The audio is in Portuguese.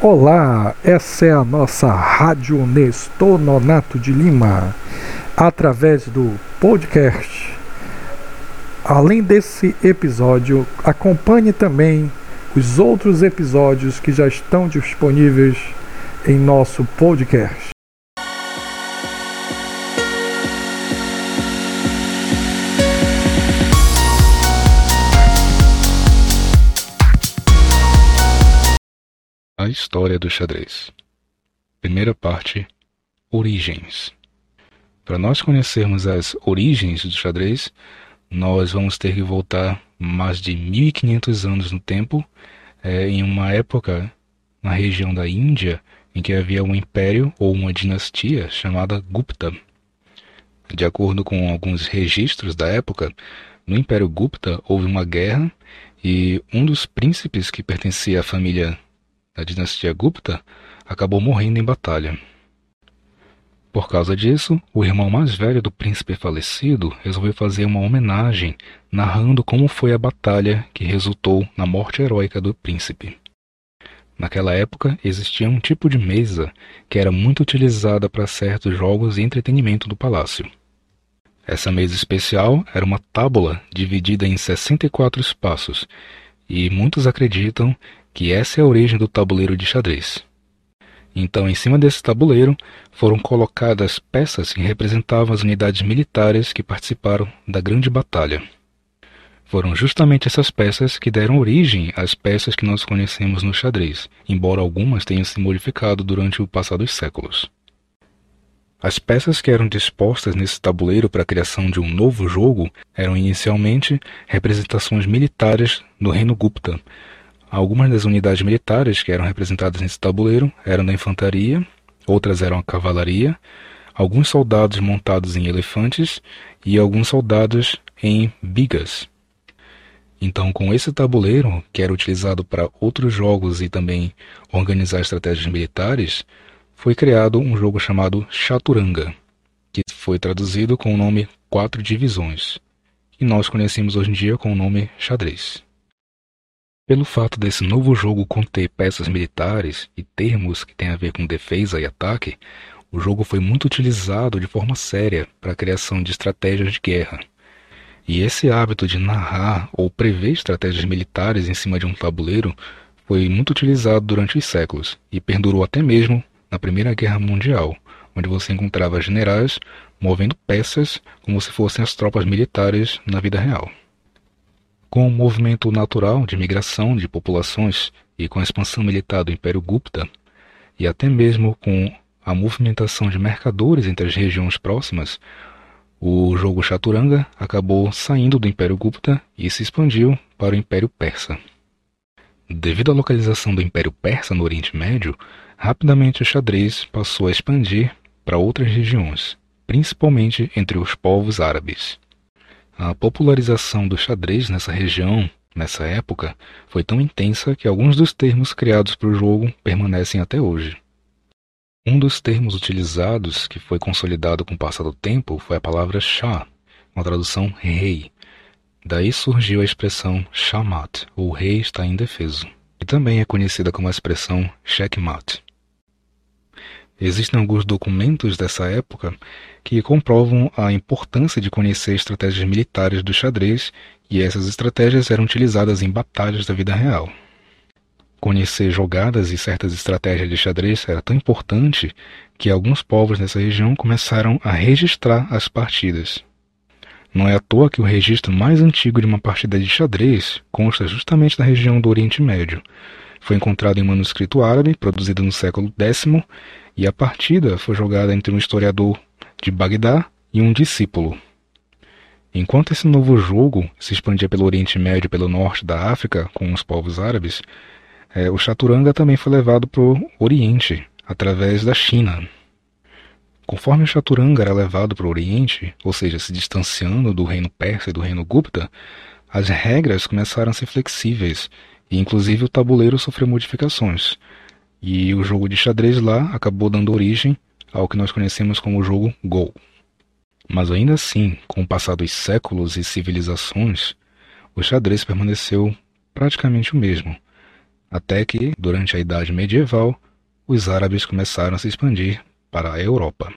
Olá, essa é a nossa Rádio Nestor Nonato de Lima, através do podcast. Além desse episódio, acompanhe também os outros episódios que já estão disponíveis em nosso podcast. A história do xadrez. Primeira parte: Origens. Para nós conhecermos as origens do xadrez, nós vamos ter que voltar mais de 1500 anos no tempo, é, em uma época na região da Índia em que havia um império ou uma dinastia chamada Gupta. De acordo com alguns registros da época, no Império Gupta houve uma guerra e um dos príncipes que pertencia à família da dinastia Gupta, acabou morrendo em batalha. Por causa disso, o irmão mais velho do príncipe falecido resolveu fazer uma homenagem, narrando como foi a batalha que resultou na morte heróica do príncipe. Naquela época, existia um tipo de mesa que era muito utilizada para certos jogos e entretenimento do palácio. Essa mesa especial era uma tábula dividida em 64 espaços, e muitos acreditam que essa é a origem do tabuleiro de xadrez. Então, em cima desse tabuleiro foram colocadas peças que representavam as unidades militares que participaram da grande batalha. Foram justamente essas peças que deram origem às peças que nós conhecemos no xadrez, embora algumas tenham se modificado durante o passar dos séculos. As peças que eram dispostas nesse tabuleiro para a criação de um novo jogo eram inicialmente representações militares do reino Gupta, Algumas das unidades militares que eram representadas nesse tabuleiro eram da infantaria, outras eram a cavalaria, alguns soldados montados em elefantes e alguns soldados em bigas. Então, com esse tabuleiro, que era utilizado para outros jogos e também organizar estratégias militares, foi criado um jogo chamado Chaturanga, que foi traduzido com o nome Quatro Divisões, e nós conhecemos hoje em dia com o nome xadrez. Pelo fato desse novo jogo conter peças militares e termos que têm a ver com defesa e ataque, o jogo foi muito utilizado de forma séria para a criação de estratégias de guerra. E esse hábito de narrar ou prever estratégias militares em cima de um tabuleiro foi muito utilizado durante os séculos e perdurou até mesmo na Primeira Guerra Mundial, onde você encontrava generais movendo peças como se fossem as tropas militares na vida real. Com o movimento natural de migração de populações e com a expansão militar do Império Gupta, e até mesmo com a movimentação de mercadores entre as regiões próximas, o jogo Chaturanga acabou saindo do Império Gupta e se expandiu para o Império Persa. Devido à localização do Império Persa no Oriente Médio, rapidamente o xadrez passou a expandir para outras regiões, principalmente entre os povos árabes. A popularização do xadrez nessa região, nessa época, foi tão intensa que alguns dos termos criados para o jogo permanecem até hoje. Um dos termos utilizados que foi consolidado com o passar do tempo foi a palavra Shah, uma tradução rei. Daí surgiu a expressão Shamat, ou rei está indefeso, e também é conhecida como a expressão checkmate. Existem alguns documentos dessa época que comprovam a importância de conhecer estratégias militares do xadrez e essas estratégias eram utilizadas em batalhas da vida real. Conhecer jogadas e certas estratégias de xadrez era tão importante que alguns povos nessa região começaram a registrar as partidas. Não é à toa que o registro mais antigo de uma partida de xadrez consta justamente da região do Oriente Médio. Foi encontrado em manuscrito árabe, produzido no século X, e a partida foi jogada entre um historiador de Bagdá e um discípulo. Enquanto esse novo jogo se expandia pelo Oriente Médio e pelo norte da África com os povos árabes, é, o chaturanga também foi levado para o Oriente, através da China. Conforme o chaturanga era levado para o Oriente, ou seja, se distanciando do reino persa e do reino Gupta, as regras começaram a ser flexíveis e inclusive o tabuleiro sofreu modificações. E o jogo de xadrez lá acabou dando origem ao que nós conhecemos como o jogo Go. Mas ainda assim, com o passar dos séculos e civilizações, o xadrez permaneceu praticamente o mesmo. até que, durante a Idade Medieval, os árabes começaram a se expandir para a Europa.